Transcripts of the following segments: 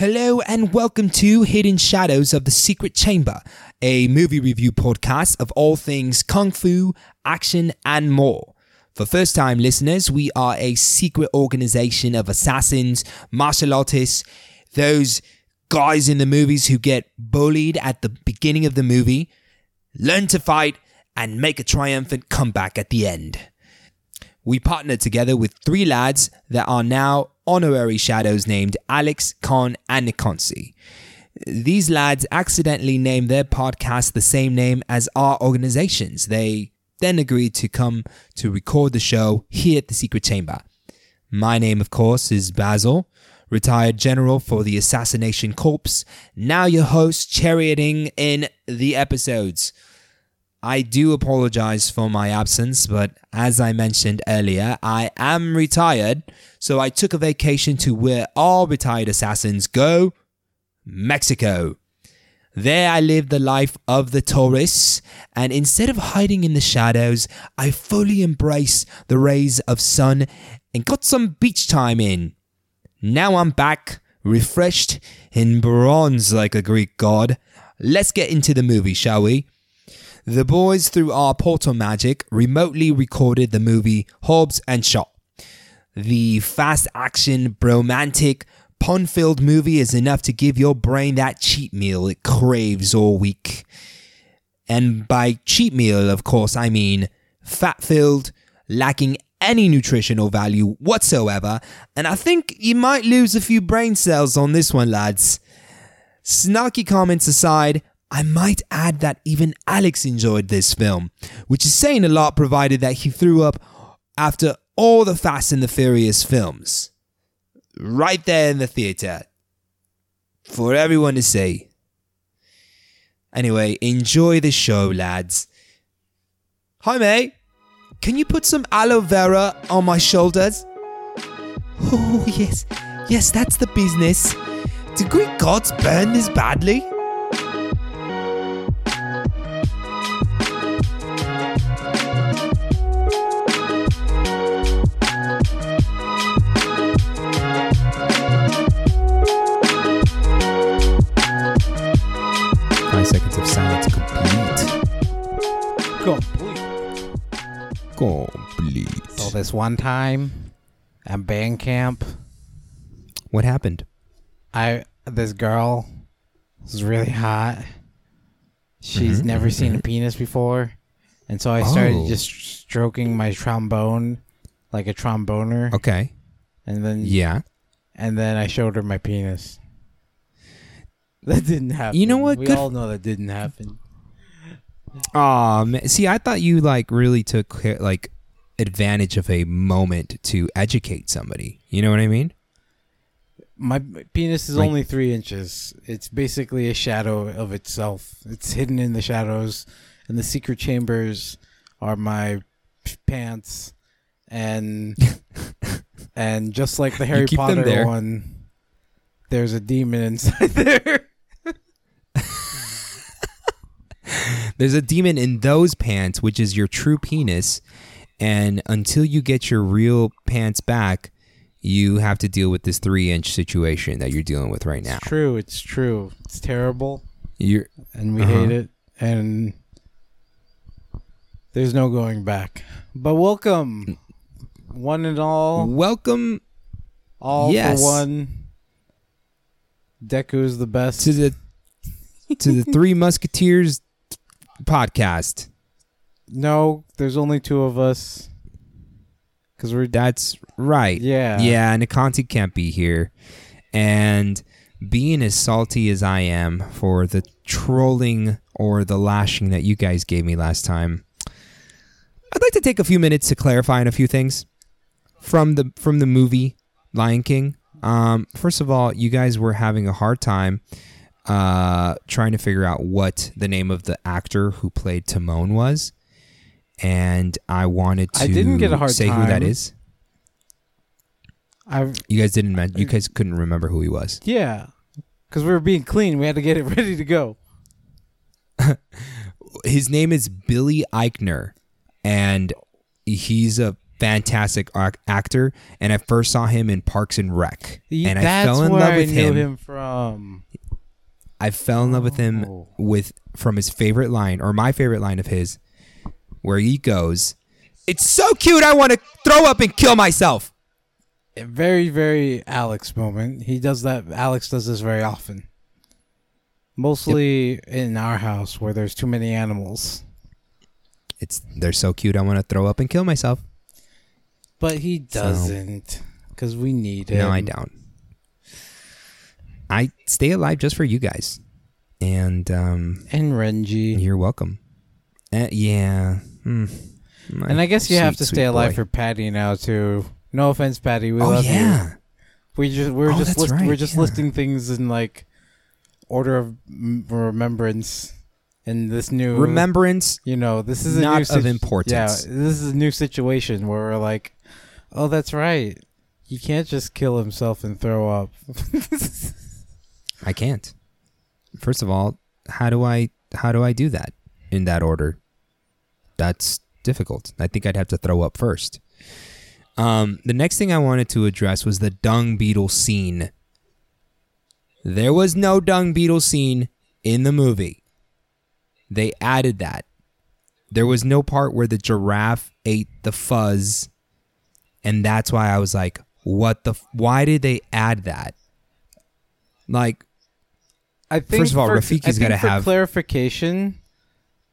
Hello and welcome to Hidden Shadows of the Secret Chamber, a movie review podcast of all things kung fu, action, and more. For first time listeners, we are a secret organization of assassins, martial artists, those guys in the movies who get bullied at the beginning of the movie, learn to fight, and make a triumphant comeback at the end. We partnered together with three lads that are now honorary shadows named Alex, Con, and Nikonsi. These lads accidentally named their podcast the same name as our organizations. They then agreed to come to record the show here at the Secret Chamber. My name, of course, is Basil, retired general for the Assassination Corps, now your host, charioting in the episodes. I do apologize for my absence, but as I mentioned earlier, I am retired, so I took a vacation to where all retired assassins go Mexico. There I lived the life of the tourists, and instead of hiding in the shadows, I fully embraced the rays of sun and got some beach time in. Now I'm back, refreshed, in bronze like a Greek god. Let's get into the movie, shall we? The boys, through our portal magic, remotely recorded the movie Hobbs and Shaw. The fast action, bromantic, pun filled movie is enough to give your brain that cheat meal it craves all week. And by cheat meal, of course, I mean fat filled, lacking any nutritional value whatsoever, and I think you might lose a few brain cells on this one, lads. Snarky comments aside, I might add that even Alex enjoyed this film, which is saying a lot provided that he threw up after all the Fast and the Furious films. Right there in the theater. For everyone to see. Anyway, enjoy the show, lads. Hi, mate. Can you put some aloe vera on my shoulders? Oh, yes. Yes, that's the business. Do Greek gods burn this badly? Complete. So this one time at band camp, What happened? I this girl was really hot. She's Mhm, never seen a mhm. penis before, and so I started Oh. just stroking my trombone like a tromboner, Okay. and then Yeah. and then I showed her my penis. That didn't happen. You know what? We Good- all know that didn't happen. Man. See, I thought you like really took like advantage of a moment to educate somebody. You know what I mean? My penis is Like- only three inches. It's basically a shadow of itself. It's hidden in the shadows, and the secret chambers are my pants, and and just like the Harry Potter one, there's a demon inside there. There's a demon in those pants, which is your true penis, and until you get your real pants back, you have to deal with this three inch situation that you're dealing with right now. It's true. It's true. It's terrible, You're and we Uh-huh. hate it, and there's no going back. But welcome, one and all. welcome All Yes. for one. is the best. to the to the Three Musketeers podcast. no, there's only two of us. Cause we're That's right. yeah Yeah, Nikanti can't be here. And being as salty as I am for the trolling or the lashing that you guys gave me last time, I'd like to take a few minutes to clarify on a few things from the from the movie Lion King. Um, first of all, you guys were having a hard time uh, trying to figure out what the name of the actor who played Timon was, and I wanted to I didn't get a hard say who that time. is. I You guys didn't. Men- you guys couldn't remember who he was. yeah. Cause we were being clean. We had to get it ready to go. His name is Billy Eichner, and he's a fantastic ac- actor, and I first saw him in Parks and Rec, and I fell in love I with him. him from. I fell in love with him Oh. with from his favorite line or my favorite line of his, where he goes, "It's so cute, I want to throw up and kill myself." A very, very Alex moment. He does that. Alex does this very often. Mostly in our house where there's too many animals. It's they're so cute, I want to throw up and kill myself. But he doesn't. Because we need him. No, I don't. I stay alive just for you guys, and um, And Renji. you're welcome. Uh, yeah. Hmm. And I guess you have to stay alive boy. for Patty now too. No offense, Patty. We Oh love you. yeah. We just we're Oh, just list, right, we're just yeah. listing things in like order of remembrance in this new Remembrance. You know, this is a Not new of importance. Yeah, this is a new situation where we're like, oh, that's right. He can't just kill himself and throw up. I can't. First of all, how do I how do I do that in that order? That's difficult. I think I'd have to throw up first. Um, the next thing I wanted to address was the dung beetle scene. There was no dung beetle scene in the movie. They added that. There was no part where the giraffe ate the fuzz, and that's why I was like, "What the? F- why did they add that?" Like, I think First of all, for, Rafiki's think gotta have- clarification.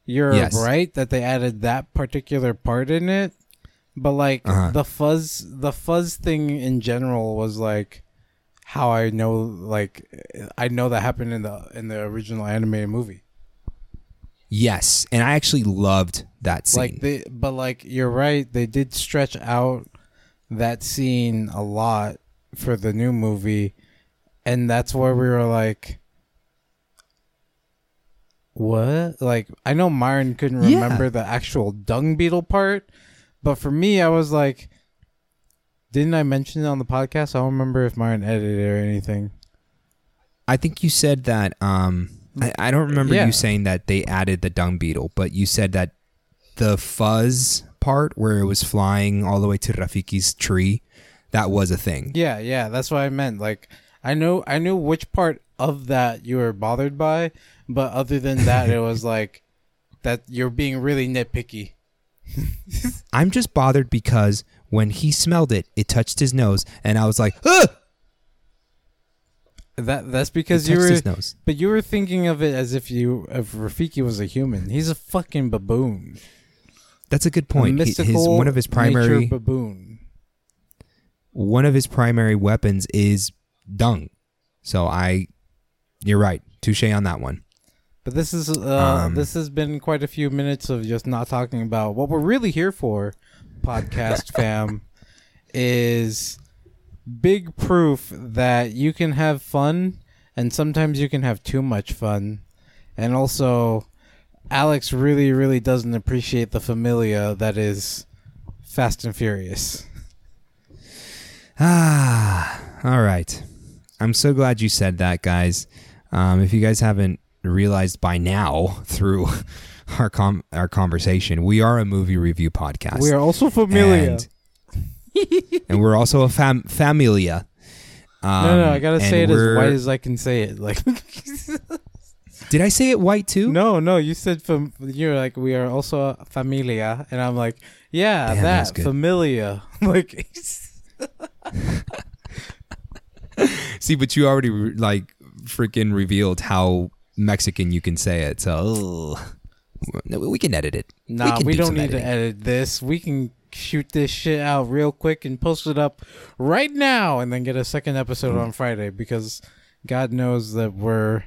You're Yes. right that they added that particular part in it, but like Uh-huh. the fuzz, the fuzz thing in general was like how I know, like I know that happened in the in the original animated movie. Yes, and I actually loved that scene. Like they, but like you're right, they did stretch out that scene a lot for the new movie, and that's where we were like, "What?" Like I know Myron couldn't Yeah. remember the actual dung beetle part, but for me, I was like, "Didn't I mention it on the podcast?" I don't remember if Myron edited it or anything. I think you said that. Um, I, I don't remember Yeah. you saying that they added the dung beetle, but you said that the fuzz part where it was flying all the way to Rafiki's tree, that was a thing. Yeah, yeah, that's what I meant. Like I know I knew which part of that you were bothered by, but other than that it was like that you're being really nitpicky. I'm just bothered because when he smelled it, it touched his nose, and I was like, Ugh! That that's because you touched were his nose. but you were thinking of it as if you if Rafiki was a human. He's a fucking baboon. That's a good point. He- mystical his one of his primary baboon. one of his primary weapons is dung. So I, you're right. Touche on that one. But this is uh Um, this has been quite a few minutes of just not talking about what we're really here for, podcast fam, is big proof that you can have fun and sometimes you can have too much fun. And also Alex really, really doesn't appreciate the familia that is Fast and Furious. Ah, all right. I'm so glad you said that, guys. Um, if you guys haven't realized by now through our com- our conversation, we are a movie review podcast. We are also familia. and, and we're also a fam- familia. Um, no, no, I gotta say it as white as I can say it. Like, Did I say it white too? no, no, you said fam- you're like we are also a familia, and I'm like, yeah, Damn, that that familia. like, See, but you already like freaking revealed how Mexican you can say it. So ugh. we can edit it. nah, can we, do don't some need to edit this. We can shoot this shit out real quick and post it up right now, and then get a second episode Mm. on Friday because God knows that we're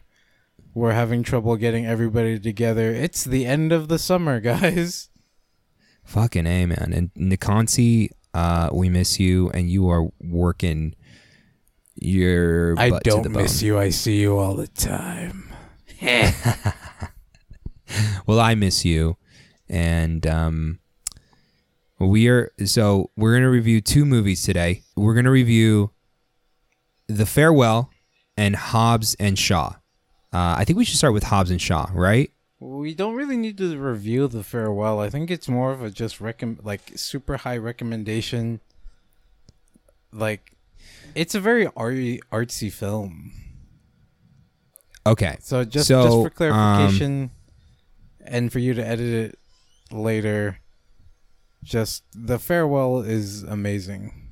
we're having trouble getting everybody together. It's the end of the summer, guys. Fucking a man. And Nikonsi, uh, we miss you, and you are working your. I don't miss you. I see you all the time. Well, I miss you, and um, we are so we're gonna review two movies today. We're gonna review The Farewell and Hobbs and Shaw. Uh, I think we should start with Hobbs and Shaw, right? We don't really need to review the farewell. I think it's more of a just recomm like super high recommendation. Like, it's a very arty, artsy film. Okay. So just So, just for um, clarification, and for you to edit it later, just the farewell is amazing.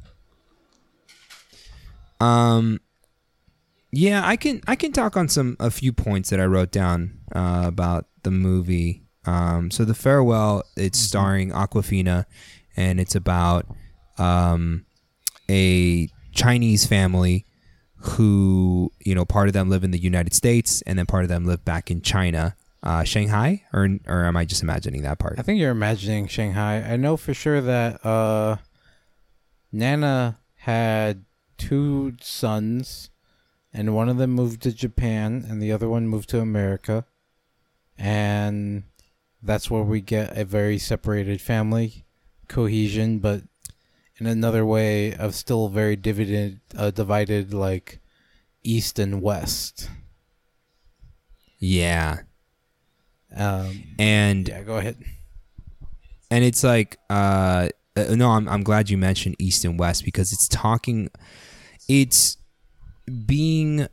Um, yeah, I can I can talk on some a few points that I wrote down uh, about the movie. Um, so the farewell, it's starring Awkwafina, and it's about um, a Chinese family who you know part of them live in the United States, and then part of them live back in China, uh, Shanghai, or or am I just imagining that part? I think you're imagining Shanghai. I know for sure that uh, Nana had two sons, and one of them moved to Japan, and the other one moved to America, and that's where we get a very separated family cohesion, but in another way of still very divided, uh, divided, like east and west. Yeah, Um, and yeah, go ahead. and it's like uh uh, no I'm, I'm glad you mentioned east and west because it's talking it's being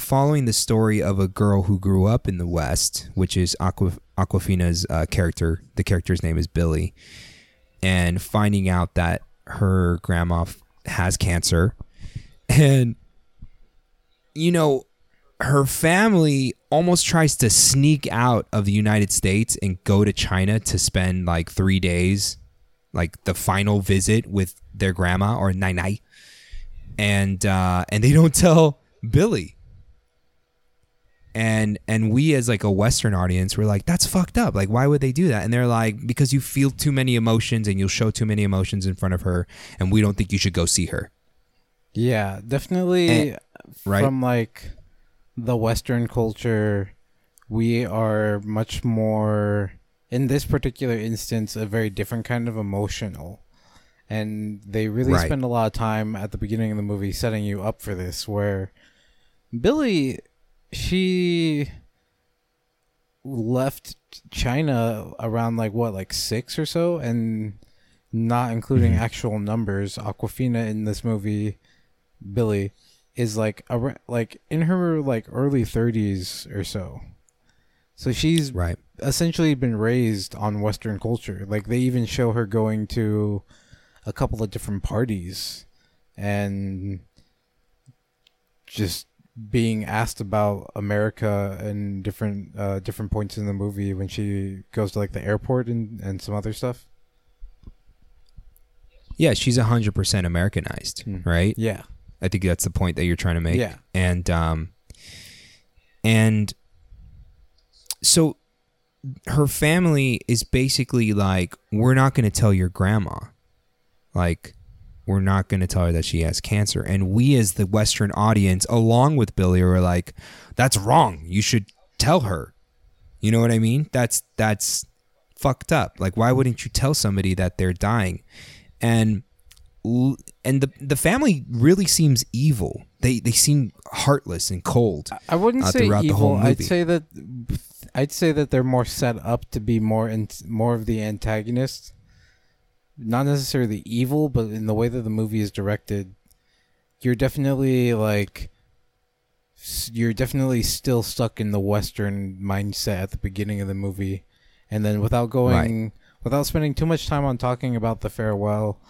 following the story of a girl who grew up in the west which is Aqua, Awkwafina's uh, character the character's name is Billi and finding out that her grandma has cancer and you know her family almost tries to sneak out of the United States and go to China to spend like three days, like the final visit with their grandma or Nai Nai. And uh, and they don't tell Billi. And and we as like a Western audience, we're like, that's fucked up. Like, why would they do that? And they're like, because you feel too many emotions and you'll show too many emotions in front of her, and we don't think you should go see her. Yeah, definitely. And- right? From like the Western culture, we are much more, in this particular instance, a very different kind of emotional. And they really Right. spend a lot of time at the beginning of the movie setting you up for this, where Billi, she left China around like what, like six or so, and not including Mhm. actual numbers. Awkwafina in this movie Billi is like a like in her like early 30s or so. So she's Right. essentially been raised on western culture. Like they even show her going to a couple of different parties and just being asked about America and different uh different points in the movie when she goes to like the airport and and some other stuff. Yeah, she's hundred percent Americanized, Hmm. right? Yeah. I think that's the point that you're trying to make. Yeah. And um and so her family is basically like we're not going to tell your grandma. Like we're not going to tell her that she has cancer. And we as the western audience along with Billi are like that's wrong. You should tell her. You know what I mean? That's that's fucked up. Like why wouldn't you tell somebody that they're dying? And and the the family really seems evil. They they seem heartless and cold. I wouldn't uh, say throughout the evil. whole I'd say that I'd say that they're more set up to be more in, more of the antagonist. Not necessarily evil, but in the way that the movie is directed, you're definitely like you're definitely still stuck in the western mindset at the beginning of the movie. And then without going without spending too much time on talking about the farewell,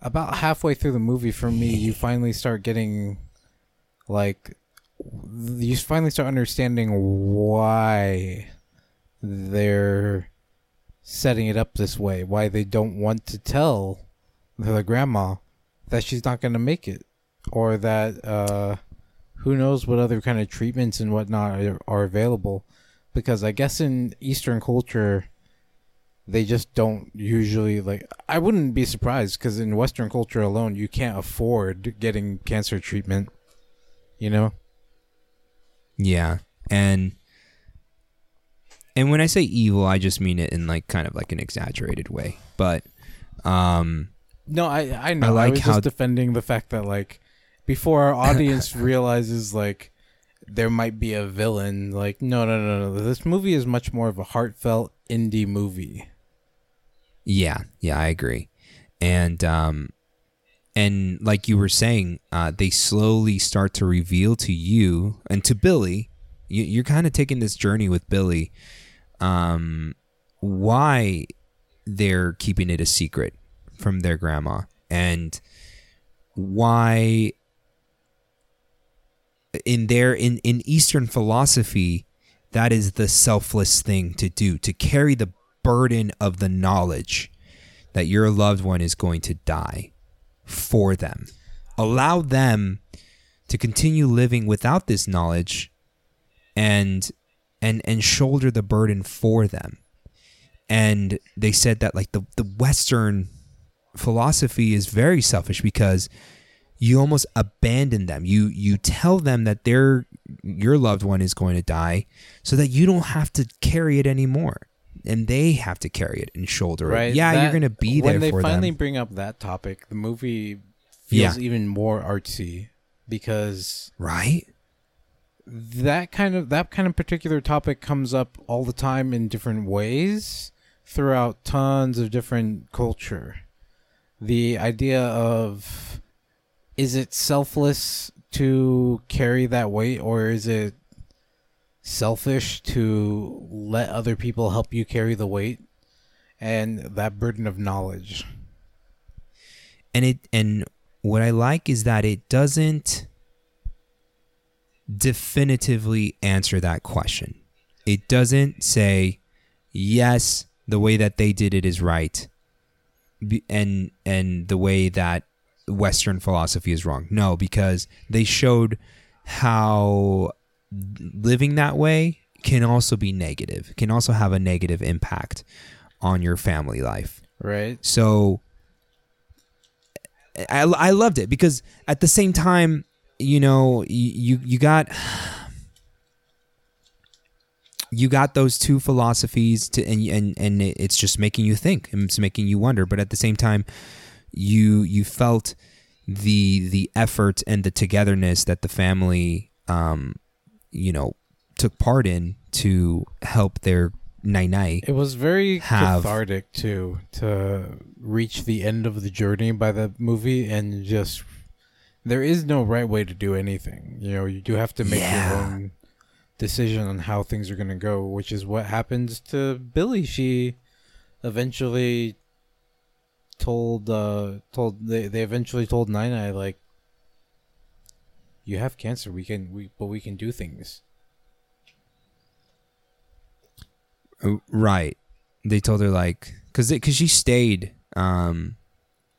about halfway through the movie for me, you finally start getting like you finally start understanding why they're setting it up this way why they don't want to tell the grandma that she's not going to make it or that uh who knows what other kind of treatments and whatnot are, are available because i guess in eastern culture they just don't usually like i wouldn't be surprised because in western culture alone you can't afford getting cancer treatment you know Yeah. And and when I say evil, I just mean it in like kind of like an exaggerated way. But um No, I I know. I, like was how- just defending the fact that like before our audience realizes like there might be a villain. Like, no, no, no, no. This movie is much more of a heartfelt indie movie. Yeah, yeah, I agree. And um and like you were saying, uh they slowly start to reveal to you and to Billi, you, you're kind of taking this journey with Billi um why they're keeping it a secret from their grandma and why in their in in eastern philosophy that is the selfless thing to do to carry the burden of the knowledge that your loved one is going to die for them. Allow them to continue living without this knowledge and and and shoulder the burden for them and they said that like the the western philosophy is very selfish because you almost abandon them. You you tell them that their your loved one is going to die so that you don't have to carry it anymore. And they have to carry it and shoulder Right. it. Yeah, That- you're going to be there when they finally them. bring up that topic, the movie feels Yeah. even more artsy because Right? That kind of that kind of particular topic comes up all the time in different ways throughout tons of different culture. The idea of is it selfless to carry that weight or is it selfish to let other people help you carry the weight and that burden of knowledge. and it and what I like is that it doesn't definitively answer that question. It doesn't say yes, the way that they did it is right, and and the way that Western philosophy is wrong. No, because they showed how living that way can also be negative, can also have a negative impact on your family life. Right? So I, I loved it because at the same time, you know, you you got you got those two philosophies to and and and it's just making you think and it's making you wonder, but at the same time, you you felt the the effort and the togetherness that the family um you know took part in to help their nai nai. It was very have- cathartic too to reach the end of the journey by the movie and just there is no right way to do anything. You know, you do have to make Yeah. your own decision on how things are going to go, which is what happens to Billi. She eventually told uh told they they eventually told Nina like you have cancer, we can we but we can do things. Uh, Right. They told her like cuz cuz she stayed um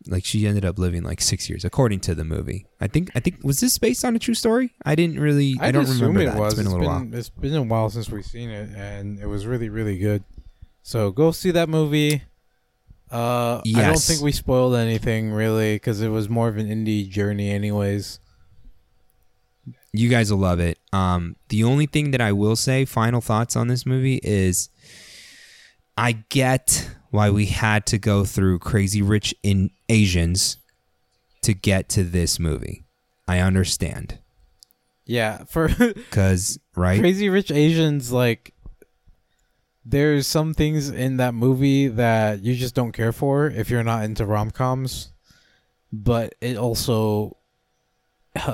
like she ended up living like 6 years according to the movie. I think I think was this based on a true story? I didn't really I, I'd don't remember it that. was. It's been a little while. It's been a while since we've seen it, and it was really, really good. So go see that movie. Uh, I don't think we spoiled anything really because it was more of an indie journey, anyways. You guys will love it. Um the only thing that I will say final thoughts on this movie is I get why we had to go through Crazy Rich in Asians to get to this movie. I understand. Yeah, for Cuz right? Crazy Rich Asians, like there's some things in that movie that you just don't care for if you're not into rom coms, but it also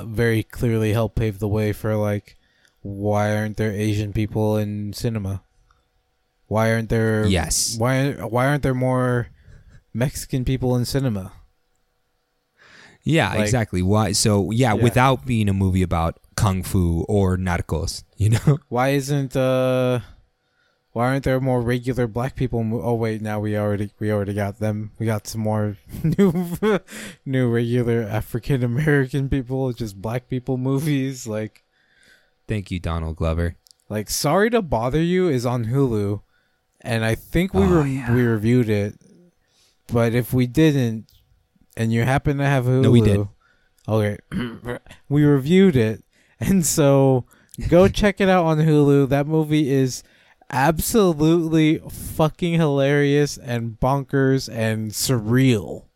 very clearly helped pave the way for like why aren't there Asian people in cinema? Why aren't there Yes. why why aren't there more Mexican people in cinema? Yeah, Like- exactly. Why? So yeah, Yeah. without being a movie about kung fu or narcos, you know. Why isn't uh why aren't there more regular black people mo- oh wait now we already we already got them we got some more new new regular African American people just black people movies like Thank you, Donald Glover. like sorry to bother you is on Hulu and I think we Oh, re- yeah. we reviewed it but if we didn't and you happen to have Hulu No, we did. okay we reviewed it and so go check it out on Hulu that movie is absolutely fucking hilarious and bonkers and surreal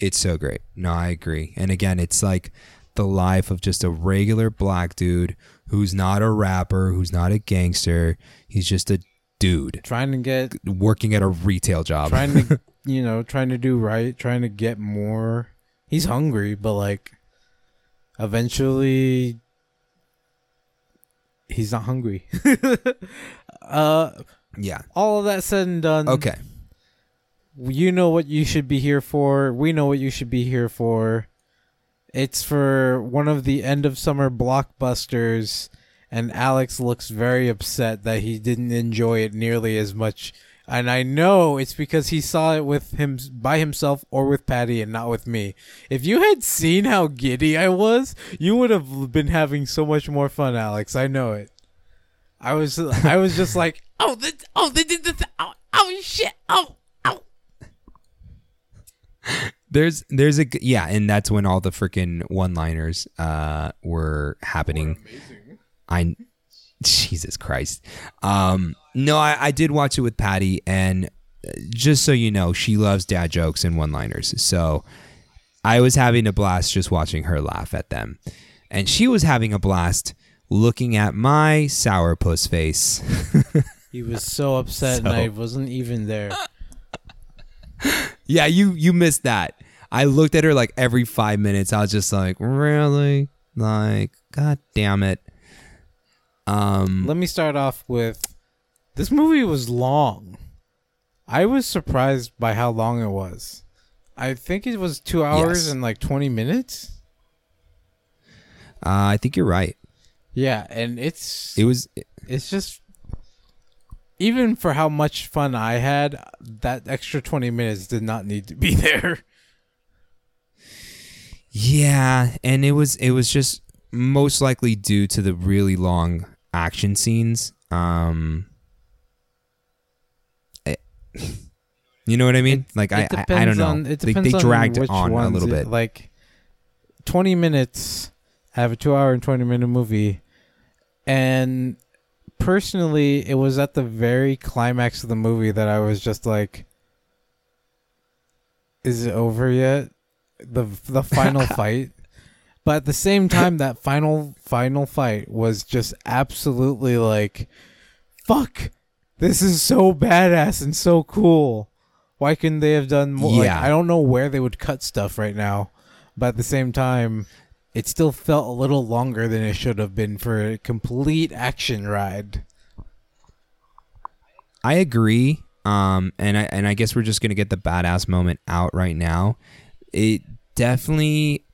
It's so great. No, I agree. And again, it's like the life of just a regular black dude who's not a rapper, who's not a gangster. He's just a dude Trying to get, working at a retail job. trying to, you know, trying to do right, trying to get more. He's hungry, but like, eventually, he's not hungry. uh, yeah. all of that said and done. Okay. you know what you should be here for. We know what you should be here for. It's for one of the end of summer blockbusters, and Alex looks very upset that he didn't enjoy it nearly as much. And I know it's because he saw it with him by himself or with Patty and not with me. If you had seen how giddy I was, you would have been having so much more fun, Alex. I know it. I was I was just like, oh, the, oh, they did this, oh, oh shit, oh, oh. There's there's a g- yeah, and that's when all the freaking one-liners uh were happening. I Jesus Christ. Um no, I, I did watch it with Patty and uh, just so you know, she loves dad jokes and one-liners. So I was having a blast just watching her laugh at them. And she was having a blast looking at my sourpuss face. He was so upset, and I wasn't even there. Yeah, you you missed that. I looked at her like every five minutes. I was just like, really? Like, god damn it. Um Let me start off with this movie was long. I was surprised by how long it was. I think it was two hours Yes. and like 20 minutes. uh, I think you're right. Yeah, and it's It was it's just even for how much fun I had, that extra 20 minutes did not need to be there. Yeah, and it was it was just most likely due to the really long action scenes. Um eh, you know what I mean? like I, It I I depends don't know. on- it they, depends they on dragged which on a little It- bit. Like 20 minutes, I have a 2 hour and 20 minute movie. And personally, it was at the very climax of the movie that I was just like is it over yet? The the final fight. But at the same time that final final fight was just absolutely like fuck. This is so badass and so cool. Why couldn't they have done more? Like, Yeah. I don't know where they would cut stuff right now, but at the same time, it still felt a little longer than it should have been for a complete action ride. I agree. Um, and I and I guess we're just gonna get the badass moment out right now. It definitely,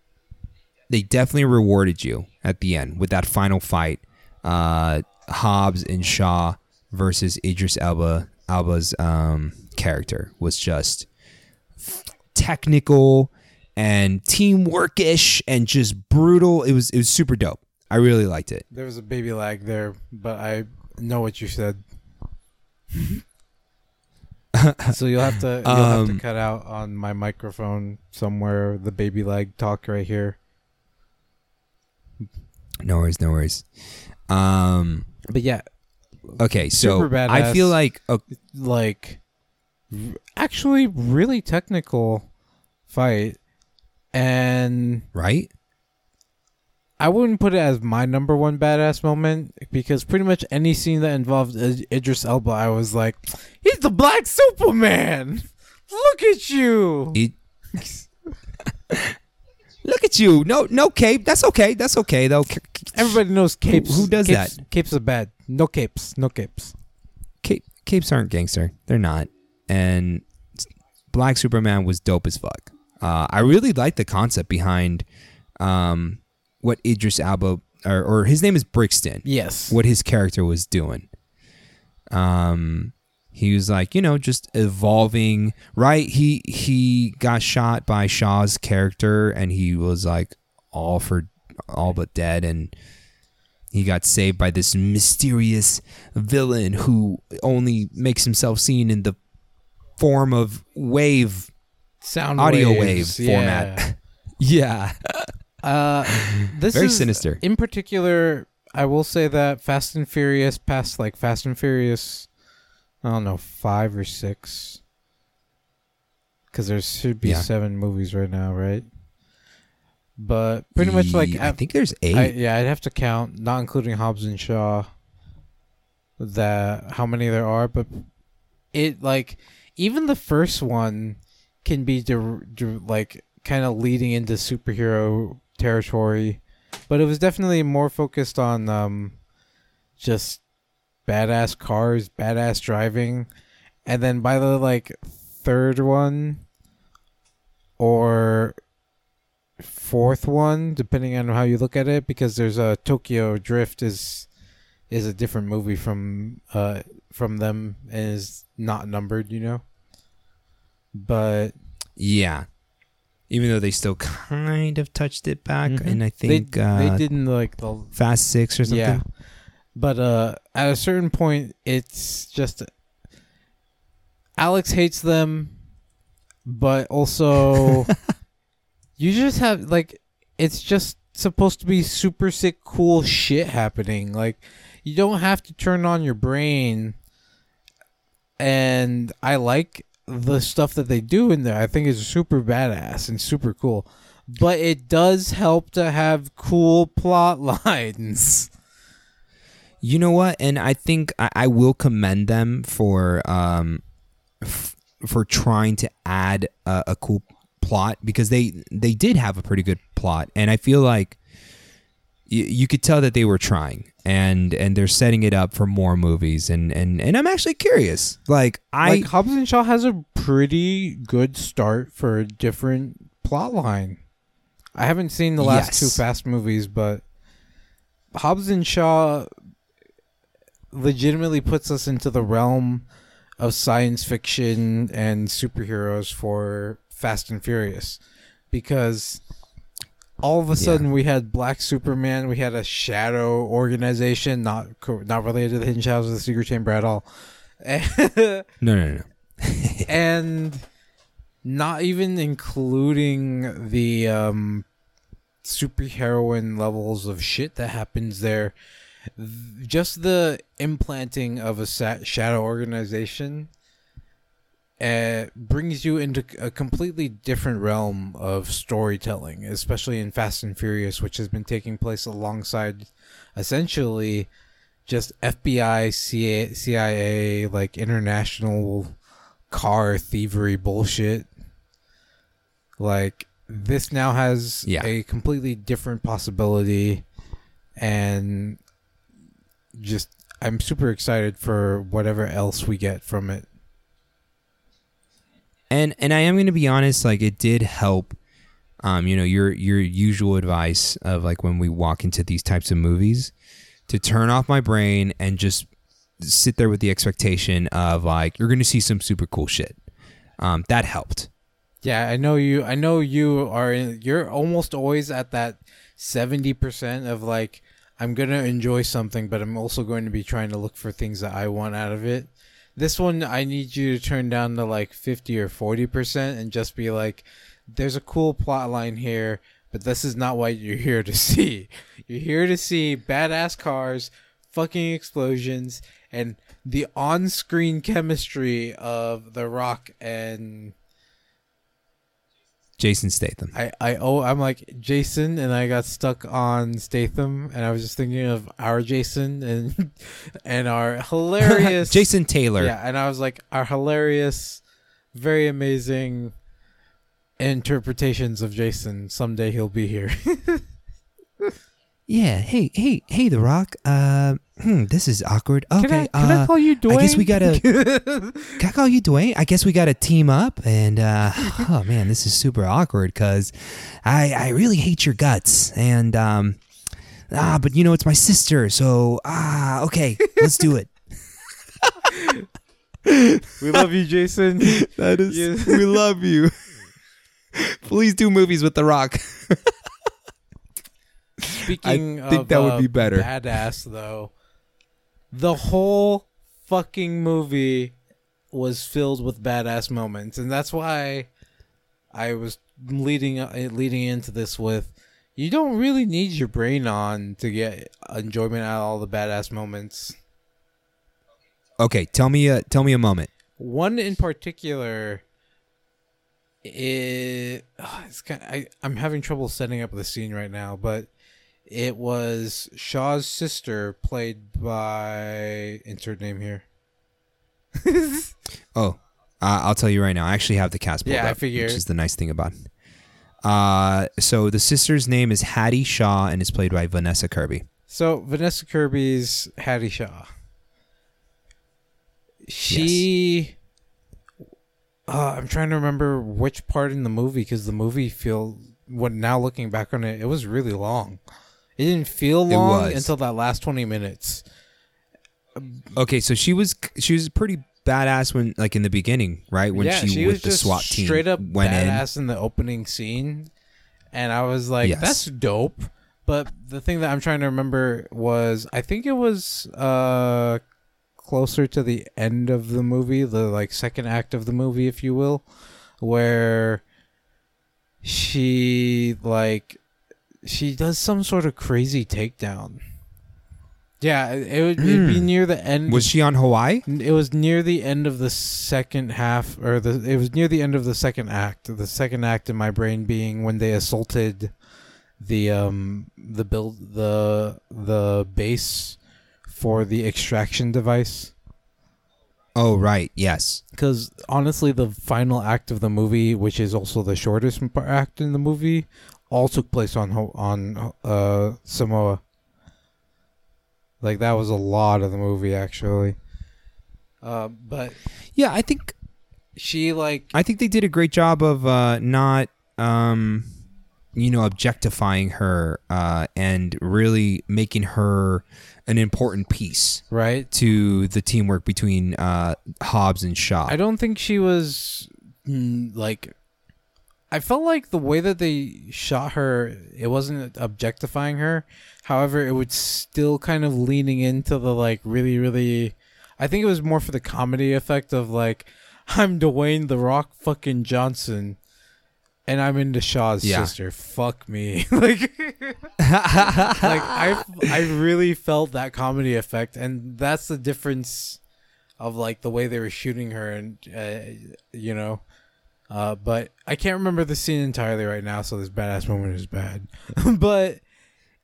they definitely rewarded you at the end with that final fight. Uh, Hobbs and Shaw versus Idris Elba. Elba's um character was just technical and teamworkish and just brutal. It was it was super dope. I really liked it. There was a baby lag there, but I know what you said. so you'll have to you'll have to Um, cut out on my microphone somewhere the baby leg talk right here. No worries, no worries. Um, But yeah, okay, so Super I feel like oh, like actually really technical fight and right. I wouldn't put it as my number one badass moment because pretty much any scene that involved Idris Elba, I was like, he's the Black Superman. Look at you. It, look at you. No, no cape. That's okay. That's okay though. Everybody knows capes. who does capes, that? Capes are bad. No capes. No capes. Cape, capes aren't gangster. They're not. And Black Superman was dope as fuck. Uh, I really like the concept behind um, what Idris Elba or, or his name is Brixton. Yes. what his character was doing. Um, he was like, you know, just evolving. Right? He he got shot by Shaw's character, and he was like all for all but dead, and he got saved by this mysterious villain who only makes himself seen in the form of wave Sound audio waves, wave format. yeah, Uh, this very is sinister. in particular. I will say that Fast and Furious, past like Fast and Furious, I don't know five or six, because there should be Yeah. seven movies right now, right? but pretty much like I I, think there's eight. I, yeah, I'd have to count, not including Hobbs and Shaw. That how many there are, but it like even the first one can be dir- dir- like kind of leading into superhero territory, but it was definitely more focused on um just badass cars, badass driving, and then by the like third one or fourth one, depending on how you look at it, because there's a Tokyo Drift is is a different movie from uh from them and is not numbered, you know. But yeah. Even though they still kind of touched it back, Mhm. and I they think uh, they didn't like the Fast Six or something. Yeah. But uh at a certain point it's just Alex hates them but also you just have like it's just supposed to be super sick cool shit happening. Like you don't have to turn on your brain and I like the stuff that they do in there. I think is super badass and super cool. But it does help to have cool plot lines. You know what? And I think I, I will commend them for um f- for trying to add a, a cool plot because they they did have a pretty good plot, and I feel like y- you could tell that they were trying, and and they're setting it up for more movies, and and and I'm actually curious. Like I like Hobbs and Shaw has a pretty good start for a different plot line. I haven't seen the last Yes. two Fast movies, but Hobbs and Shaw legitimately puts us into the realm of science fiction and superheroes for Fast and Furious because all of a Yeah. sudden we had Black Superman, we had a shadow organization not not related to the Hidden Shadows of the Secret Chamber at all. no no no. and not even including the um superheroine levels of shit that happens there just the implanting of a sa- shadow organization uh, brings you into a completely different realm of storytelling especially in fast and furious which has been taking place alongside essentially just fbi CIA, cia like international car thievery bullshit. Like this now has Yeah. a completely different possibility and just I'm super excited for whatever else we get from it. And and I am going to be honest like it did help um you know your your usual advice of like when we walk into these types of movies to turn off my brain and just sit there with the expectation of like you're going to see some super cool shit um that helped Yeah, I know you I know you are in, you're almost always at that 70% of like I'm going to enjoy something but I'm also going to be trying to look for things that I want out of it. This one I need you to turn down to like 50 or 40% and just be like there's a cool plot line here, but this is not what you're here to see. You're here to see badass cars, fucking explosions and the on-screen chemistry of The Rock and Jason Statham. I I oh I'm like Jason and I got stuck on Statham and I was just thinking of our Jason and and our hilarious Jason Taylor. Yeah and I was like our hilarious very amazing interpretations of Jason. Someday he'll be here. Yeah hey hey hey the rock uh hmm, this is awkward okay can I can uh I call you Dwayne I guess we gotta- Can I call you Dwayne? I guess we got to team up, and uh, oh man, this is super awkward because I I really hate your guts, and um, ah, but you know it's my sister, so ah, okay, let's do it. we love you Jason That is, Yes. we love you. Please do movies with The Rock. Speaking I think of that would uh, be better. Badass though, the whole fucking movie was filled with badass moments, and that's why I was leading uh, leading into this with. You don't really need your brain on to get enjoyment out of all the badass moments. Okay, tell me a tell me a moment. One in particular it uh, it's kind of, I I'm having trouble setting up the scene right now, but it was Shaw's sister played by insert name here. Oh, uh, I'll tell you right now. I actually have the cast pulled Yeah, I up, figured. which is the nice thing about it. Uh, so the sister's name is Hattie Shaw and is played by Vanessa Kirby. So Vanessa Kirby's Hattie Shaw. She. Uh, I'm trying to remember which part in the movie because the movie feel what now looking back on it, it was really long. It didn't feel long was. until that last 20 minutes. Okay, so she was she was pretty badass when like in the beginning, right? When yeah, she, she with was the SWAT team straight up went in. badass in. the opening scene, and I was like, Yes. "That's dope." But the thing that I'm trying to remember was, I think it was uh closer to the end of the movie, the like second act of the movie, if you will, where she like she does some sort of crazy takedown. Yeah, it would it'd be Hmm. near the end. Was she on Hawaii? It was near the end of the second half, or the it was near the end of the second act. The second act in my brain being when they assaulted the um the build the the base for the extraction device. Oh, right. Yes. Because honestly, the final act of the movie, which is also the shortest act in the movie, all took place on on uh Samoa. Like that was a lot of the movie actually. Uh, but Yeah, I think she like I think they did a great job of uh, not, um, you know, objectifying her uh, and really making her an important piece right. to the teamwork between uh, Hobbs and Shaw. I don't think she was mm, like. I felt like the way that they shot her, it wasn't objectifying her. However, it was still kind of leaning into the like really, really. I think it was more for the comedy effect of like, I'm Dwayne the Rock fucking Johnson, and I'm into Shaw's Yeah. sister. Fuck me, like, like I, I really felt that comedy effect, and that's the difference of like the way they were shooting her, and uh, you know. Uh, but I can't remember the scene entirely right now, so this badass moment is bad. but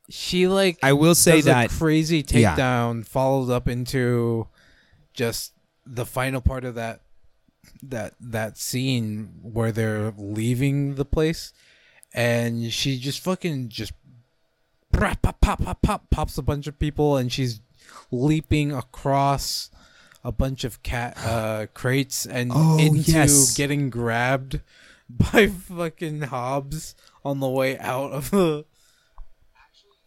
she like I will say that crazy yeah. takedown followed up into just the final part of that that that scene where they're leaving the place and she just fucking just pop pop pop pop pop pops a bunch of people and she's leaping across a bunch of cat uh crates and Oh, into yes. getting grabbed by fucking Hobbs on the way out of the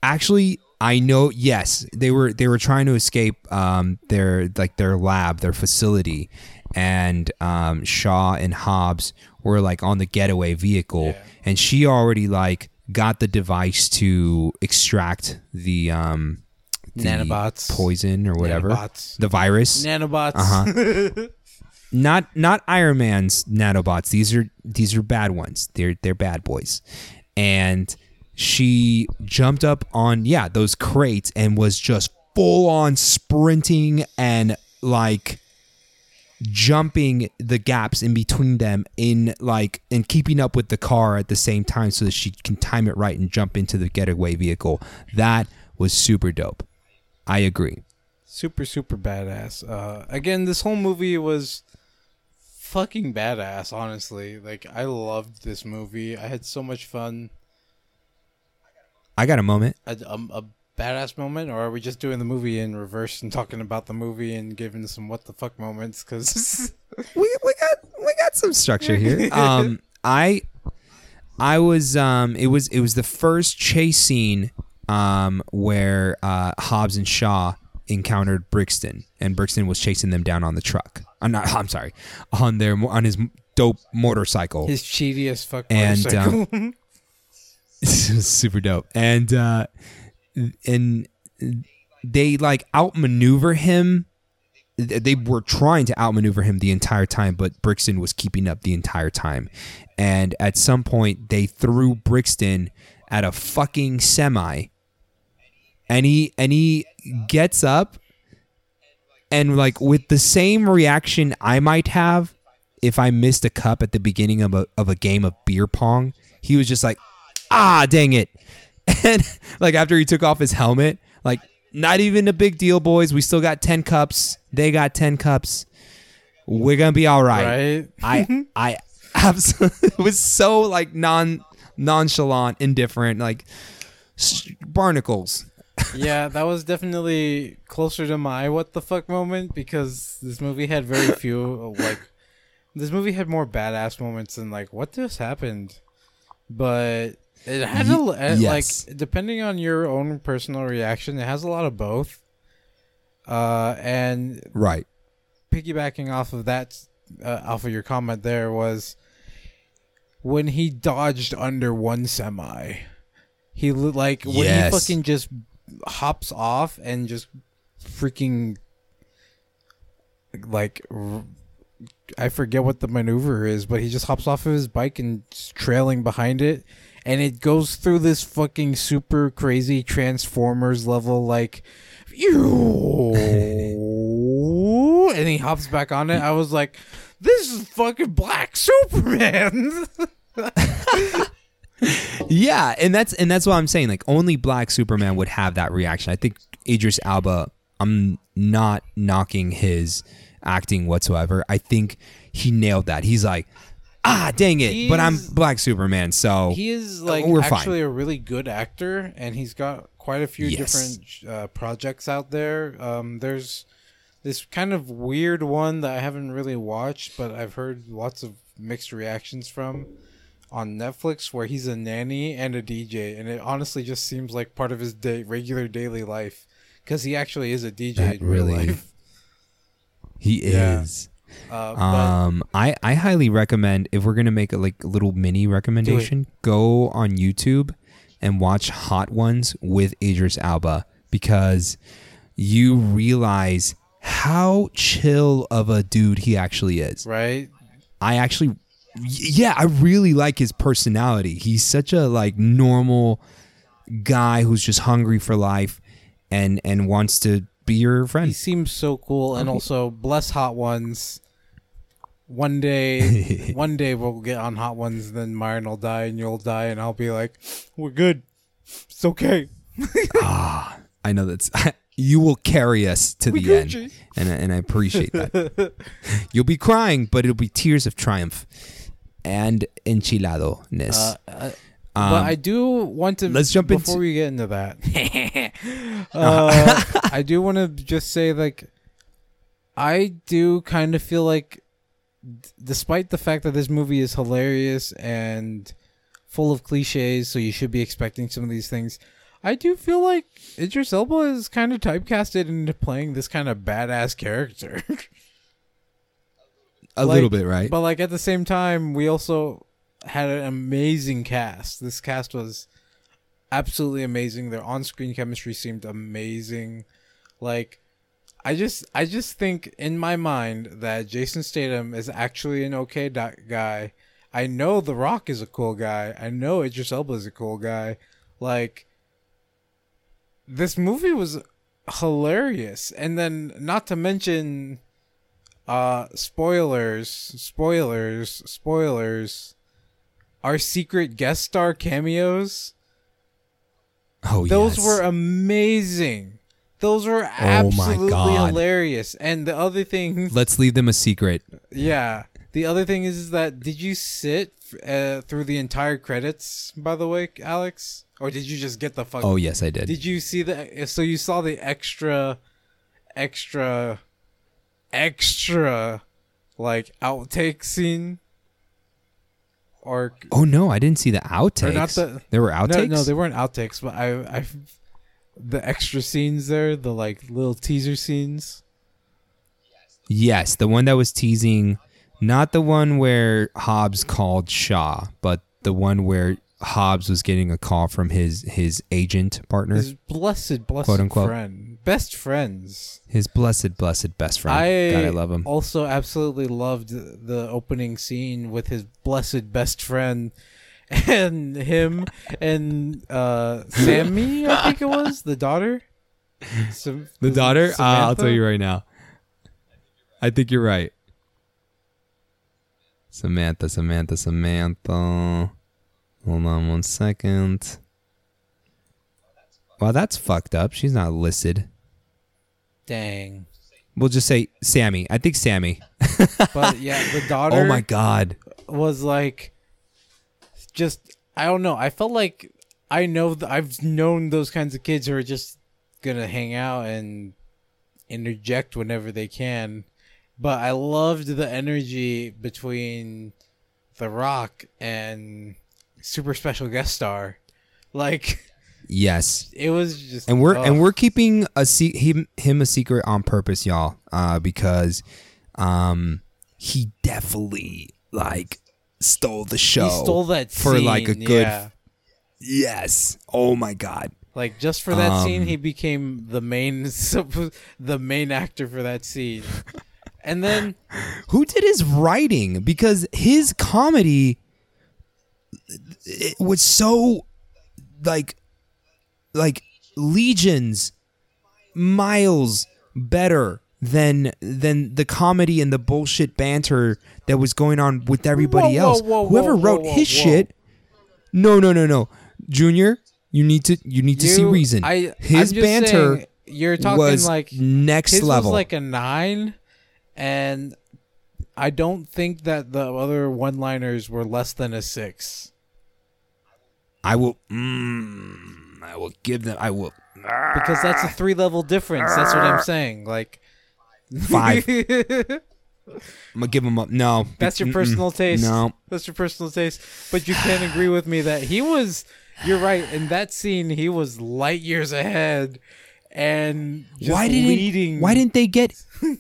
actually I know yes they were they were trying to escape um their like their lab their facility and um Shaw and Hobbs were like on the getaway vehicle Yeah. and she already like got the device to extract the um the Nanobots. poison or whatever Nanobots. the virus nanobots Uh-huh. not not Iron Man's nanobots. These are these are bad ones. They're they're bad boys. And she jumped up on yeah, those crates and was just full on sprinting and like jumping the gaps in between them in like and keeping up with the car at the same time so that she can time it right and jump into the getaway vehicle. That was super dope. I agree. super super badass. Uh, again, this whole movie was fucking badass. Honestly, like I loved this movie. I had so much fun. I got a moment. A, a, a badass moment, or are we just doing the movie in reverse and talking about the movie and giving some what the fuck moments? Because we we got we got some structure here. Um, I I was um it was it was the first chase scene um where uh Hobbs and Shaw encountered Brixton and Brixton was chasing them down on the truck. I'm not. I'm sorry, on their on his dope motorcycle. his cheaty as fuck And, motorcycle. super dope and uh and they like outmaneuver him. They were trying to outmaneuver him the entire time but brixton was keeping up the entire time. And at some point they threw brixton at a fucking semi. And he and he gets up and like with the same reaction i might have if I missed a cup at the beginning of a of a game of beer pong, he was just like, "Ah, dang it." And like after he took off his helmet, like not even a big deal, boys. We still got 10 cups. They got 10 cups. We're going to be all right. Right? I I absolutely was so like non nonchalant, indifferent, like barnacles. yeah, that was definitely closer to my what the fuck moment because this movie had very few like this movie had more badass moments than like what just happened. But it has a uh, yes. like depending on your own personal reaction, it has a lot of both. Uh and Right. piggybacking off of that uh, off of your comment there was when he dodged under one semi he like when Yes. he fucking just hops off and just freaking like r- I forget what the maneuver is, but he just hops off of his bike and trailing behind it, and it goes through this fucking super crazy Transformers level like, and he hops back on it. I was like, "This is fucking Black Superman." Yeah, and that's and that's what I'm saying. Like only Black Superman would have that reaction. I think Idris Elba. I'm not knocking his acting whatsoever. I think he nailed that. He's like, ah, dang it, but I'm Black Superman, so he is like we're fine. actually a really good actor, and he's got quite a few Yes. different uh, projects out there. Um, there's this kind of weird one that I haven't really watched, but I've heard lots of mixed reactions from on Netflix, where he's a nanny and a DJ, and it honestly just seems like part of his day, regular daily life, because he actually is a DJ That in real really- life. he Yeah. is. Uh, Um, I I highly recommend if we're gonna make a like little mini recommendation, go on YouTube and watch Hot Ones with Idris Elba because you realize how chill of a dude he actually is. right, I actually, yeah, I really like his personality. He's such a like normal guy who's just hungry for life and and wants to be your friend. he seems so cool, and also bless Hot Ones. One day, one day we'll get on Hot Ones, then Myron will die and you'll die, and I'll be like, "We're good, it's okay." ah, I know that's you will carry us to We the end, Gucci. and I- and I appreciate that. You'll be crying, but it'll be tears of triumph and enchilado ness. Uh, uh, Um, but I do want to. let's jump before into- we get into that. uh, I do want to just say, like, I do kind of feel like, d- despite the fact that this movie is hilarious and full of cliches, so you should be expecting some of these things. I do feel like Idris Elba is kind of typecasted into playing this kind of badass character. a like- little bit, right? But like at the same time, we also had an amazing cast. This cast was absolutely amazing. Their on-screen chemistry seemed amazing. Like I just I just think in my mind that Jason Statham is actually an okay guy. I know The Rock is a cool guy. I know Idris Elba is a cool guy. Like this movie was hilarious. And then not to mention uh spoilers, spoilers, spoilers. Our secret guest star cameos, oh, yes. those yes. were amazing. Those were Oh absolutely God. hilarious. And the other thing, Let's leave them a secret. yeah, the other thing is, is that did you sit uh, through the entire credits? By the way, Alex, or did you just get the fuck? Oh yes, I did. Did you see the? So you saw the extra, extra, extra, like outtake scene, or oh no, I didn't see the outtakes. Not the- there were no, outtakes. no, they weren't outtakes, but I, I, the extra scenes there, the like little teaser scenes. Yes, the one that was teasing, not the one where Hobbs called Shaw, but the one where Hobbs was getting a call from his his agent partner, His blessed, blessed Quote, unquote. friend, best friends. His blessed, blessed best friend. I, God, I love him. Also, absolutely loved the opening scene with his blessed best friend and him and uh, Sammy. I think it was the daughter. Sam- The daughter, uh, I'll tell you right now. I think you're right. Samantha, Samantha, Samantha. Hold on one second. Well, that's fucked up. She's not listed. Dang. We'll just say Sammy. I think Sammy. But yeah, the oh daughter Oh my god. was like just I don't know. I felt like I know th- I've known those kinds of kids who are just gonna hang out and interject whenever they can. But I loved the energy between The Rock and super special guest star. Like Yes. it was just And we're oh, and we're keeping a se- him him a secret on purpose, y'all, uh, because um he definitely like stole the show. he stole that for, like, a good- yeah. Yes. Oh my god. Like just for that scene, Um, he became the main the main actor for that scene. And then Who did his writing? Because his comedy it was so like like legions miles better than than the comedy and the bullshit banter that was going on with everybody Whoa, else. whoa, Whoever whoa, wrote whoa, his shit No, no, no, no. Junior, you need to you need to see reason. I, his banter saying, you're talking was like next his level. was like a nine, and I don't think that the other one-liners were less than a six. I will mm, I will give them I will Because that's a three-level difference. That's what I'm saying. Like Five. I'm gonna give him up. No, That's your personal taste. No, That's your personal taste. But you can't agree with me that he was. You're right. In that scene, he was light years ahead, and why didn't leading. why didn't they get?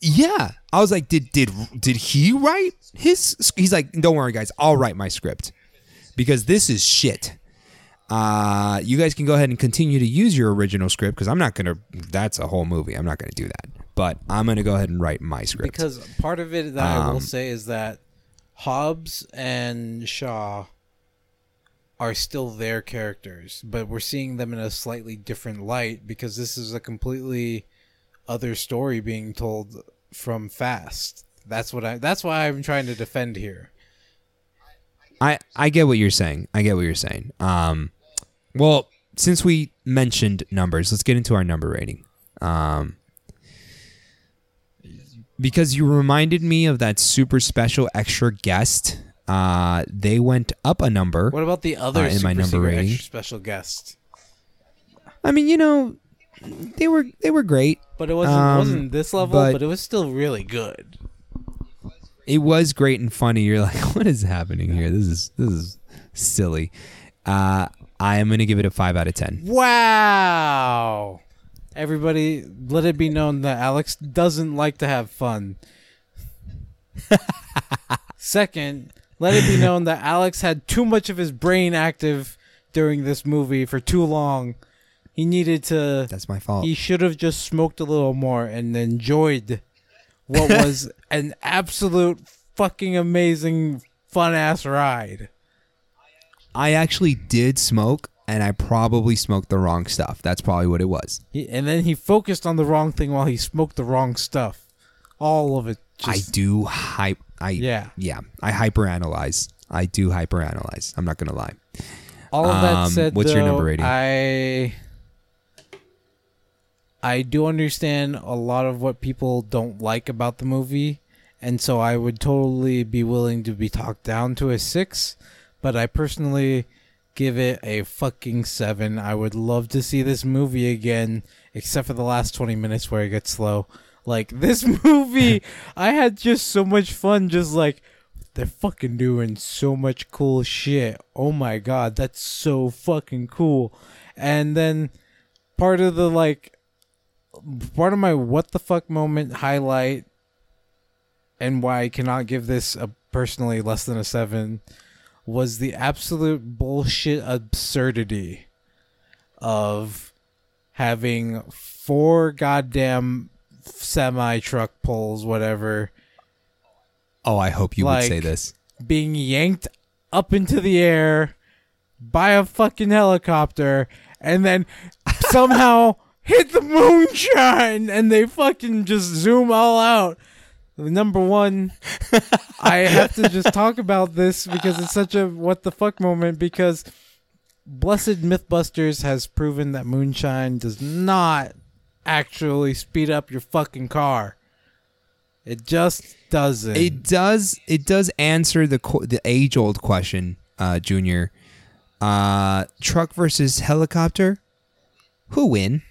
yeah, I was like, did did did he write his? He's like, don't worry, guys, I'll write my script because this is shit. Uh, you guys can go ahead and continue to use your original script because I'm not gonna. That's a whole movie. I'm not gonna do that. But I'm gonna go ahead and write my script. Because part of it that I will Um, say is that Hobbs and Shaw are still their characters, but we're seeing them in a slightly different light because this is a completely other story being told from Fast. That's what I. That's why I'm trying to defend here. I I get what you're saying. I get what you're saying. Um, well, since we mentioned numbers, let's get into our number rating. Um, because you reminded me of that super special extra guest. Uh, they went up a number. What about the other Uh, in my number rating? special guest? I mean, you know, they were they were great. But it wasn't Um, wasn't this level, but- but, it was still really good. It was great and funny. You're like, what is happening here? This is this is silly. Uh, I am gonna give it a five out of ten. Wow. Everybody, let it be known that Alex doesn't like to have fun. Second, let it be known that Alex had too much of his brain active during this movie for too long. He needed to. That's my fault. He should have just smoked a little more and enjoyed what was an absolute fucking amazing, fun ass ride. I actually did smoke, and I probably smoked the wrong stuff. That's probably what it was. He, and then he focused on the wrong thing while he smoked the wrong stuff. All of it. Just, I do hype. I Yeah. yeah. I hyperanalyze. I do hyperanalyze. I'm not gonna lie. All of that Um, said, what's your number rating? I I do understand a lot of what people don't like about the movie, and so I would totally be willing to be talked down to a six. But I personally give it a fucking seven. I would love to see this movie again, except for the last twenty minutes where it gets slow. Like this movie, I had just so much fun. Just like they're fucking doing so much cool shit. Oh my god, that's so fucking cool. And then part of the like part of my what the fuck moment highlight and why I cannot give this a personally less than a 7 was the absolute bullshit absurdity of having four goddamn semi truck poles whatever Oh, I hope you would say this. being yanked up into the air by a fucking helicopter and then somehow hit the moonshine and they fucking just zoom all out. Number one, I have to just talk about this because it's such a what the fuck moment. Because Blessed Mythbusters has proven that moonshine does not actually speed up your fucking car. It just doesn't. It does. It does answer the the age old question, uh, Junior. Uh, truck versus helicopter. Who win?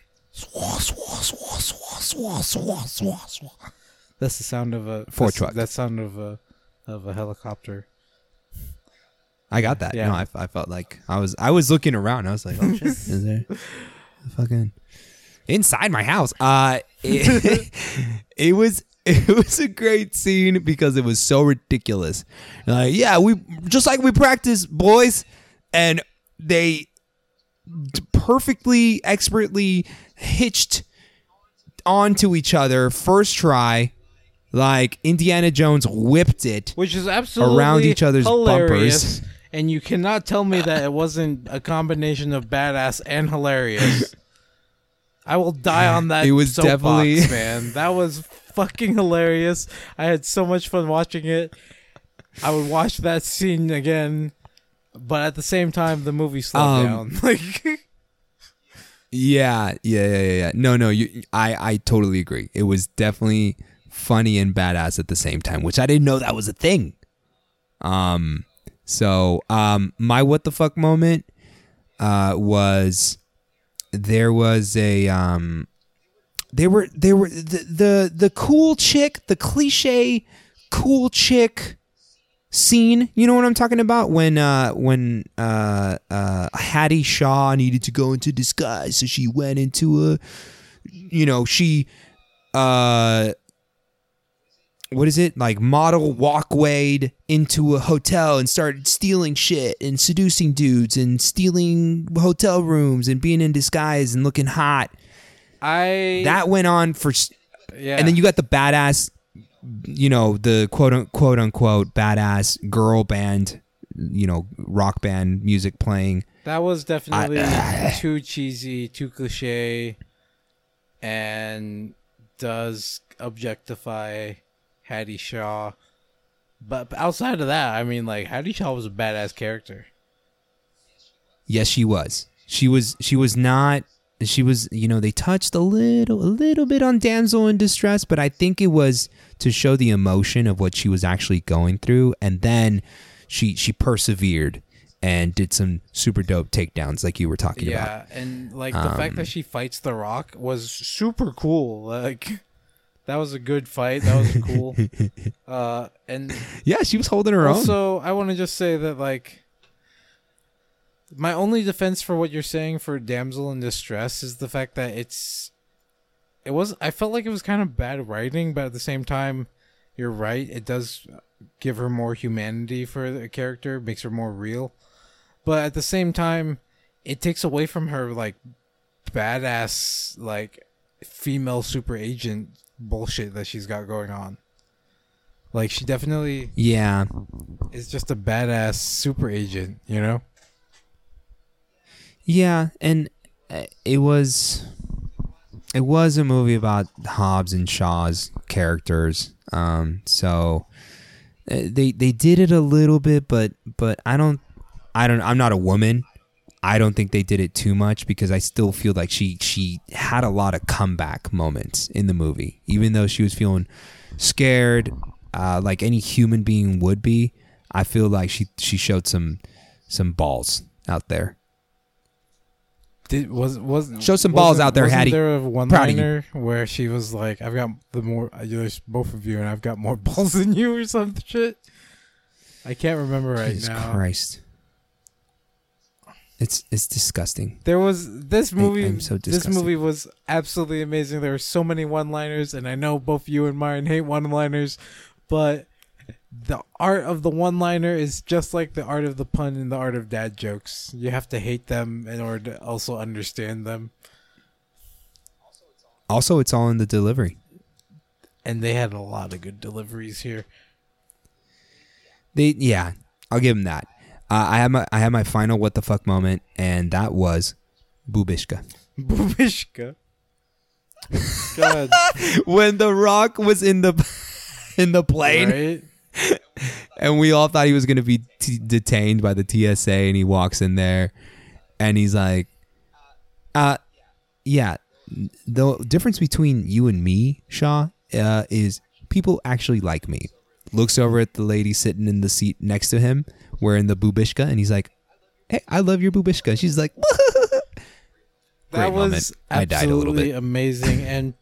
That's the sound of a Ford truck. That sound of a of a helicopter. I got that. Yeah. No, I, I felt like I was I was looking around. I was like, oh shit, is there fucking inside my house? Uh, it, it was it was a great scene because it was so ridiculous. Like, yeah, we just like we practice, boys, and they perfectly expertly hitched onto each other first try. Like Indiana Jones whipped it. Which is absolutely Around each other's hilarious, bumpers. And you cannot tell me that it wasn't a combination of badass and hilarious. I will die on that. It was definitely- man. That was fucking hilarious. I had so much fun watching it. I would watch that scene again, but at the same time, the movie slowed Um, down. Like, Yeah, yeah, yeah, yeah. No, no, you, I, I totally agree. It was definitely funny and badass at the same time, which I didn't know that was a thing. Um, so, um, my what the fuck moment, uh, was there was a um, they were they were the the the cool chick, the cliche cool chick scene. You know what I'm talking about? When uh when uh uh Hattie Shaw needed to go into disguise, so she went into a you know, she uh what is it? Like model walkwayed into a hotel and started stealing shit and seducing dudes and stealing hotel rooms and being in disguise and looking hot. I That went on for yeah, and then you got the badass, you know, the quote unquote unquote badass girl band, you know, rock band music playing. That was definitely too cheesy, too cliche, and does objectify Hattie Shaw. But outside of that, I mean, like Hattie Shaw was a badass character. Yes, she was. She was. She was not. She was. You know, they touched a little, a little bit on damsel in distress, but I think it was to show the emotion of what she was actually going through, and then she she persevered and did some super dope takedowns, like you were talking about. Yeah, and like the fact that she fights The Rock was super cool. Like that was a good fight. That was cool. uh, and Yeah, she was holding her own. so I want to just say that like my only defense for what you're saying for damsel in distress is the fact that it's it was I felt like it was kind of bad writing, but at the same time, you're right. It does give her more humanity for the character, makes her more real. But at the same time, it takes away from her like badass like female super agent bullshit that she's got going on. Like she definitely Yeah. is just a badass super agent, you know? Yeah, and uh, it was it was a movie about Hobbs and Shaw's characters. Um, so uh, they they did it a little bit, but but I don't I don't I'm not a woman. I don't think they did it too much because I still feel like she she had a lot of comeback moments in the movie, even though she was feeling scared, uh, like any human being would be. I feel like she she showed some some balls out there. Did was was Show some balls out there, Hattie. There a one Proud of you. liner where she was like, "I've got the more uh, there's both of you, and I've got more balls than you," or some shit. I can't remember right Jesus now. Christ. It's it's disgusting. There was this movie. I'm so this movie was absolutely amazing. There were so many one-liners, and I know both you and Myron hate one-liners, but the art of the one-liner is just like the art of the pun and the art of dad jokes. You have to hate them in order to also understand them. Also, it's all in the delivery. And they had a lot of good deliveries here. They yeah, I'll give them that. Uh, I have my I have my final what the fuck moment, and that was Bubishka. Bubishka. God. when The Rock was in the in the plane, Right? and we all thought he was going to be t- detained by the TSA, and he walks in there, and he's like, "Uh, yeah, the difference between you and me, Shaw, uh, is people actually like me." Looks over at the lady sitting in the seat next to him, wearing the bubishka, and he's like, "Hey, I love your bubishka." She's like, That was moment. I died a little absolutely bit. amazing and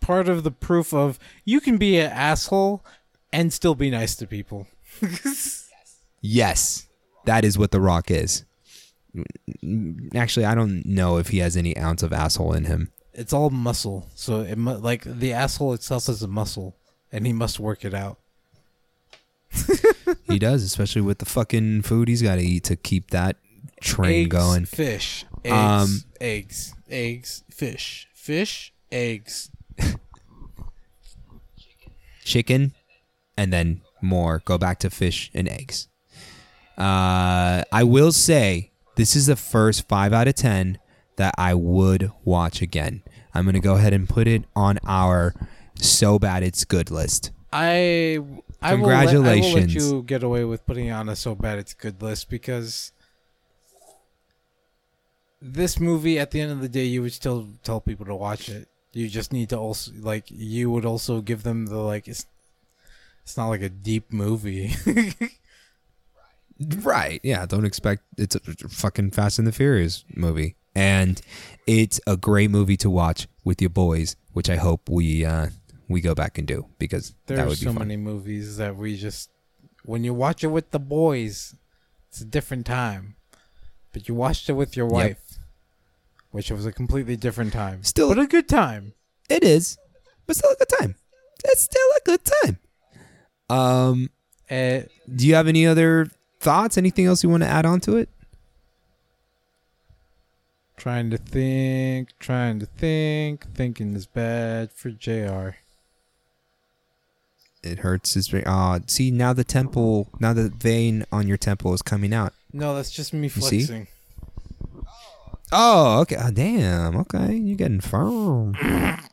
part of the proof of you can be an asshole and still be nice to people. Yes, that is what The Rock is. Actually, I don't know if he has any ounce of asshole in him. It's all muscle, so it mu- like the asshole itself is a muscle, and he must work it out. He does, especially with the fucking food he's got to eat to keep that train eggs, going. Fish, eggs, Um, eggs, eggs, fish, fish, eggs. Chicken, and then more. Go back to fish and eggs. Uh, I will say this is the first five out of ten that I would watch again. I'm gonna go ahead and put it on our so bad it's good list. I I will let- I will let you get away with putting it on a so bad it's good list because this movie at the end of the day you would still tell people to watch it. You just need to also like you would also give them the like it's not like a deep movie. Right. Yeah. Don't expect it's a fucking Fast and the Furious movie. And it's a great movie to watch with your boys, which I hope we uh we go back and do because there that are would be so fun. many movies that we just when you watch it with the boys, it's a different time. But you watched it with your Yep. wife, which was a completely different time. Still- but a good time. It is, but still a good time. It's still a good time. Um, Uh, do you have any other thoughts? Anything else you want to add on to it? trying to think, trying to think. Thinking is bad for Jr. It hurts his brain. Uh, see now the temple, now the vein on your temple is coming out. No, that's just me flexing. Oh, okay. Oh, damn. Okay, you're getting firm.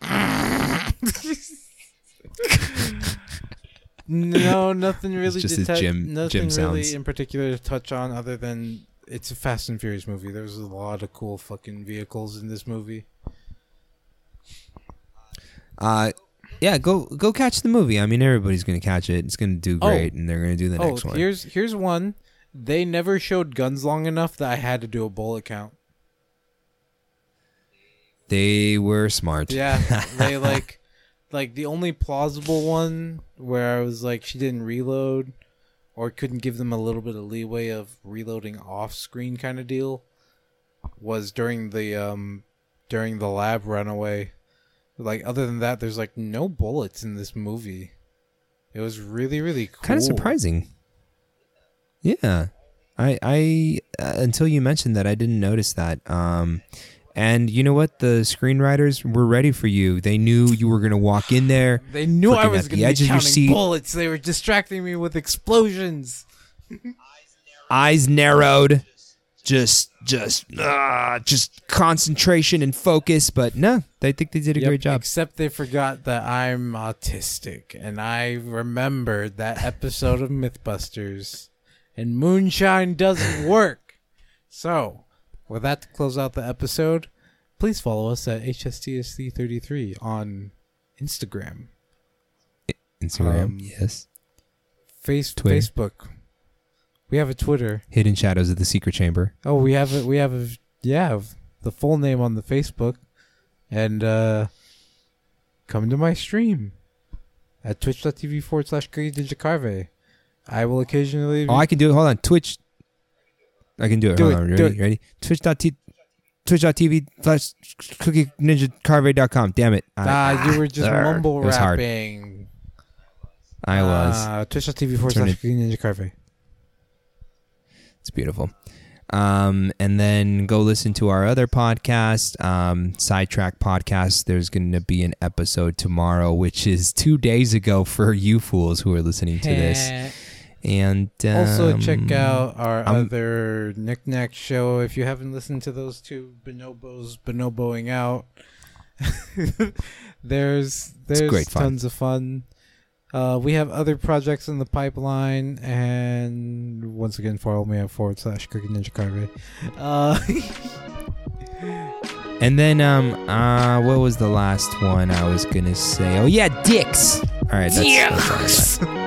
No, nothing really. just tou- gym- nothing gym really sounds. in particular to touch on, other than it's a Fast and Furious movie. There's a lot of cool fucking vehicles in this movie. Uh, yeah, go go catch the movie. I mean, everybody's gonna catch it. It's gonna do Oh. great, and they're gonna do the oh, next one. here's here's one. They never showed guns long enough that I had to do a bullet count. They were smart. Yeah, they like like the only plausible one where I was like she didn't reload or couldn't give them a little bit of leeway of reloading off screen kind of deal was during the um during the lab runaway. Like other than that there's like no bullets in this movie. It was really really cool. kind of surprising. Yeah, I I uh, until you mentioned that I didn't notice that. Um, and you know what? The screenwriters were ready for you. They knew you were gonna walk in there. They knew I was going to be counting bullets. They were distracting me with explosions. eyes narrowed, just just uh, just concentration and focus. But no, they think they did a Yep, great job. Except they forgot that I'm autistic, and I remembered that episode of MythBusters, and moonshine doesn't work. So, with that to close out the episode, please follow us at HSTSC33 on Instagram, Instagram, um, yes. face, Twitter. Facebook. We have a Twitter. Hidden Shadows of the Secret Chamber. Oh, we have a we have a yeah the full name on the Facebook, and uh, come to my stream at twitch.tv forward slash Carve. I will occasionally. Oh, I can do it. Hold on, Twitch. I can do it. Do Hold it, on, do ready? Ready? Twitch.t twitch.tv slash cookie ninja carve.com. Damn it. I, ah, you were just mumble It rapping. I was. Uh, twitch.tv forward slash Cookie Ninja Carve. It's beautiful. Um, and then go listen to our other podcast, um, Sidetrack Podcast. There's going to be an episode tomorrow, which is two days ago for you fools who are listening to this. And um, also, check out our I'm- other knickknack show if you haven't listened to those two bonobos bonoboing out. there's there's great fun. tons of fun. Uh, we have other projects in the pipeline, and once again, follow me at forward slash Cookie Ninja Carve. Uh, And then um uh what was the last one I was gonna say? Oh yeah, dicks. All right, that's, that's I got.